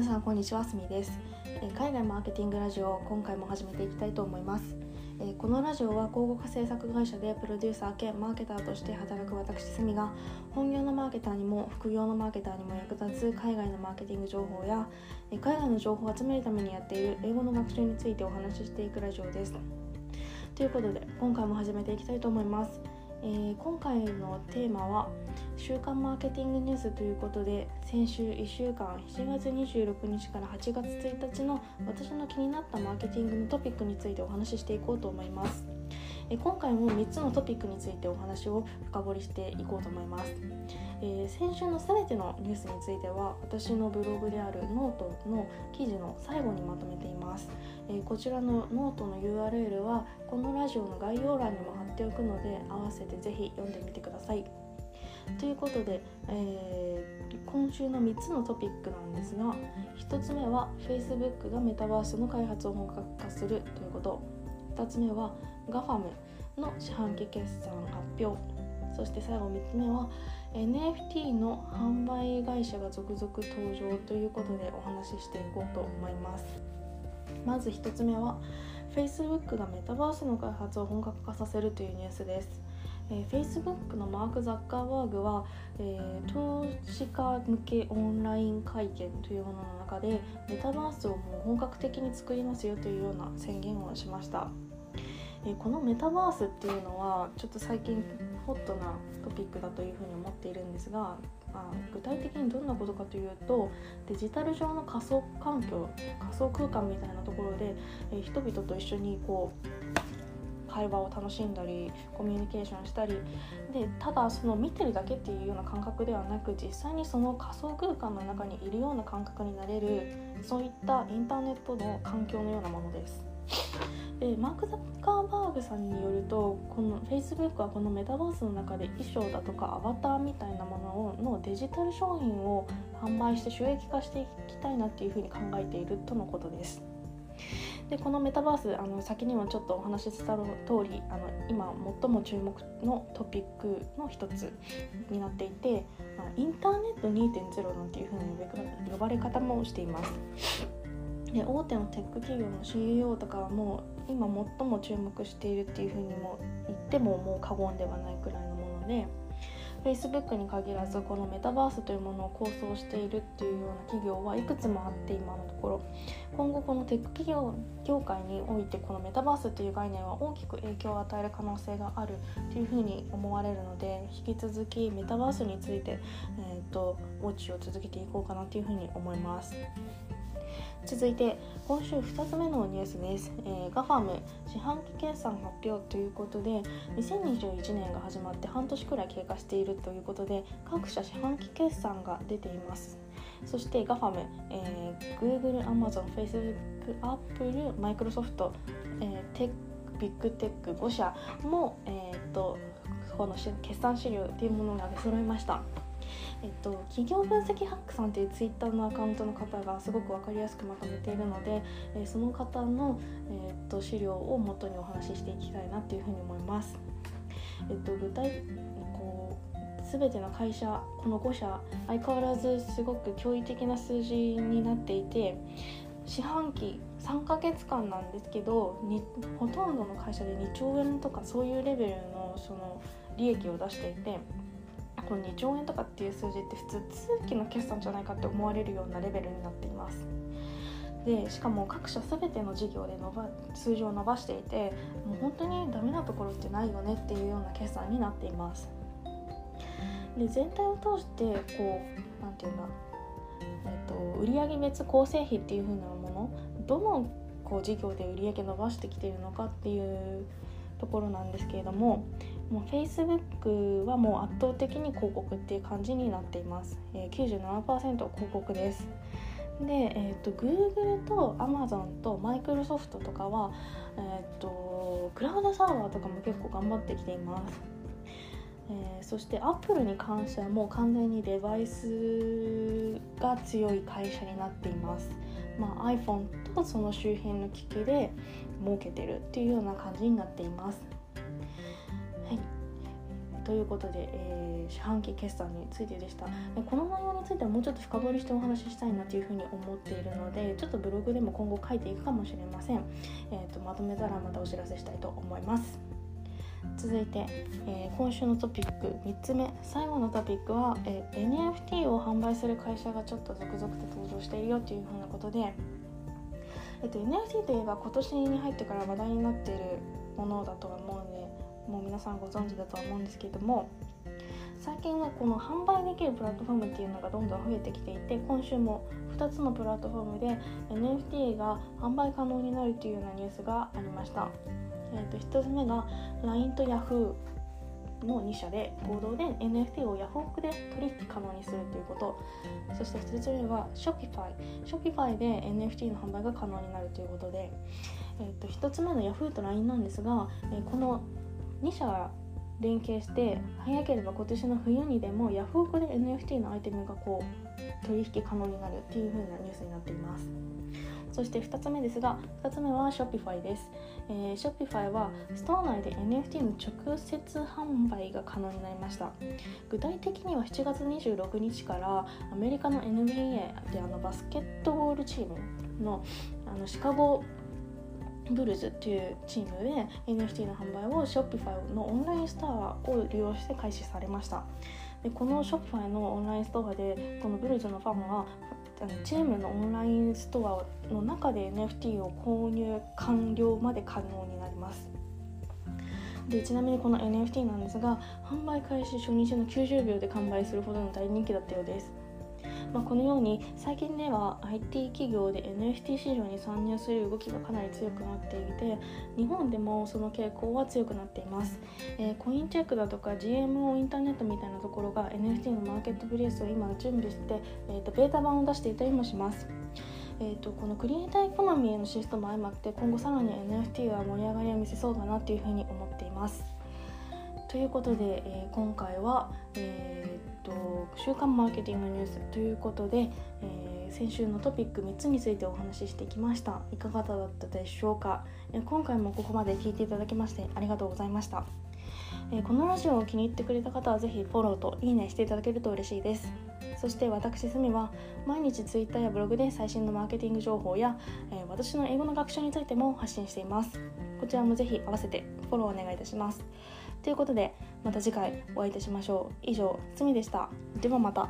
皆さんこんにちはすみです。海外マーケティングラジオ今回も始めていきたいと思います。このラジオは広告制作会社でプロデューサー兼マーケターとして働く私すみが本業のマーケターにも副業のマーケターにも役立つ海外のマーケティング情報や海外の情報を集めるためにやっている英語の学習についてお話ししていくラジオです。ということで今回も始めていきたいと思います。えー、今回のテーマは週刊マーケティングニュースということで先週1週間7月26日から8月1日の私の気になったマーケティングのトピックについてお話ししていこうと思います。え今回も3つのトピックについてお話を深掘りしていこうと思います、えー、先週の全てのニュースについては私のブログであるノートの記事の最後にまとめています、えー、こちらのノートの URL はこのラジオの概要欄にも貼っておくので合わせてぜひ読んでみてください。ということで、えー、今週の3つのトピックなんですが1つ目は Facebook がメタバースの開発を本格化するということ。2つ目は GAFAM の四半期決算発表。そして最後3つ目は NFT の販売会社が続々登場ということでお話ししていこうと思います。まず1つ目は Facebook がメタバースの開発を本格化させるというニュースです。えー、Facebook のマーク・ザッカーバーグは、えー、投資家向けオンライン会見というものの中でメタバースをもう本格的に作りますよというような宣言をしました。えこのメタバースっていうのはちょっと最近ホットなトピックだというふうに思っているんですが、まあ、具体的にどんなことかというとデジタル上の仮想環境仮想空間みたいなところで、え人々と一緒にこう会話を楽しんだりコミュニケーションしたりでただその見てるだけっていうような感覚ではなく実際にその仮想空間の中にいるような感覚になれるそういったインターネットの環境のようなものです。でマーク・ザッカーバーグさんによるとこの Facebook はこのメタバースの中で衣装だとかアバターみたいなもののデジタル商品を販売して収益化していきたいなっていうふうに考えているとのことです。でこのメタバースあの先にもちょっとお話しした通りあの今最も注目のトピックの一つになっていて、インターネット2.0なんていうふうに呼ばれ方もしています。で大手のテック企業の CEO とかはもう今最も注目しているっていうふうにも言ってももう過言ではないくらいのもので Facebook に限らずこのメタバースというものを構想しているっていうような企業はいくつもあって今のところ今後このテック企業業界においてこのメタバースという概念は大きく影響を与える可能性があるというふうに思われるので引き続きメタバースについて、えーと、ウォッチを続けていこうかなというふうに思います。続いて今週2つ目のニュースです、えー、ガファム四半期決算発表ということで2021年が始まって半年くらい経過しているということで各社四半期決算が出ています。そしてガファム、えー、Google、Amazon、Facebook、Apple、Microsoft、えー、テックビッグテック5社も、えーと、この決算資料というものが出揃いました。えっと、企業分析ハックさんというツイッターのアカウントの方がすごく分かりやすくまとめているので、え、その方の、え、っと資料を元にお話ししていきたいなというふうに思います。えっと、具体こう全ての会社この5社相変わらずすごく驚異的な数字になっていて四半期3ヶ月間なんですけどにほとんどの会社で2兆円とかそういうレベルのその利益を出していてこの2兆円とかっていう数字って普通通期の決算じゃないかって思われるようなレベルになっています。でしかも各社全ての事業で伸ば数字を伸ばしていてもう本当にダメなところってないよねっていうような決算になっています。で全体を通してこう何て言うんだえっと、売上別構成比っていう風なものどのこう事業で売上伸ばしてきているのかっていうところなんですけれどももう Facebook はもう圧倒的に広告っていう感じになっています、えー、97%広告です。で、えーと、Google と Amazon と Microsoft とかは、えーと、クラウドサーバーとかも結構頑張ってきています。えー、そして Apple に関してはもう完全にデバイスが強い会社になっています、まあ、iPhone とその周辺の機器で儲けてるっていうような感じになっています。はい、ということで、えー、四半期決算についてでした。でこの内容についてはもうちょっと深掘りしてお話ししたいなというふうに思っているのでちょっとブログでも今後書いていくかもしれません、えーと、まとめたらまたお知らせしたいと思います。続いて、えー、今週のトピック3つ目最後のトピックは、えー、NFT を販売する会社がちょっと続々と登場しているよというふうなことで、えーと、NFT といえば今年に入ってから話題になっているものだとは思うのでもう皆さんご存知だとは思うんですけれども最近はこの販売できるプラットフォームっていうのがどんどん増えてきていて今週も2つのプラットフォームで NFT が販売可能になるというようなニュースがありました。えーと、1つ目が LINE と Yahoo の2社で合同で NFT をヤフオクで取引可能にするということ。そして2つ目は Shopify Shopify で NFT の販売が可能になるということで、えーと、1つ目の Yahoo と LINE なんですが、えー、この2社連携して早ければ今年の冬にでもヤフオクで NFT のアイテムがこう取引可能になるっていう風なニュースになっています。そして2つ目ですが2つ目は Shopify です、えー、Shopify はストア内で NFT の直接販売が可能になりました。具体的には7月26日からアメリカの NBA であのバスケットボールチームのあのシカゴブルズっていうチームで NFT の販売を Shopify のオンラインストアを利用して開始されました。でこの Shopify のオンラインストアでこのブルズのファンはチームのオンラインストアの中で NFT を購入完了まで可能になります。でちなみにこの NFT なんですが販売開始初日の90秒で完売するほどの大人気だったようです。まあ、このように最近では IT 企業で NFT 市場に参入する動きがかなり強くなっていて日本でもその傾向は強くなっています、えー、コインチェックだとか GMO インターネットみたいなところが NFT のマーケットプレイスを今準備して、えー、とベータ版を出していたりもしますえーと、このクリエイターエコノミーへのシフトも相まって今後さらに NFT は盛り上がりを見せそうだなというふうに思っています。ということで、えー、今回は、えーと、週刊マーケティングニュースということで、えー、先週のトピック3つについてお話ししてきました。いかがだったでしょうか、えー、今回もここまで聞いていただきましてありがとうございました、えー、このラジオを気に入ってくれた方はぜひフォローといいねしていただけると嬉しいです。そして私すみは毎日 Twitter やブログで最新のマーケティング情報や、え私の英語の学習についても発信しています。こちらもぜひ合わせてフォローお願いいたします。ということでまた次回お会いいたしましょう。以上つみでした。ではまた。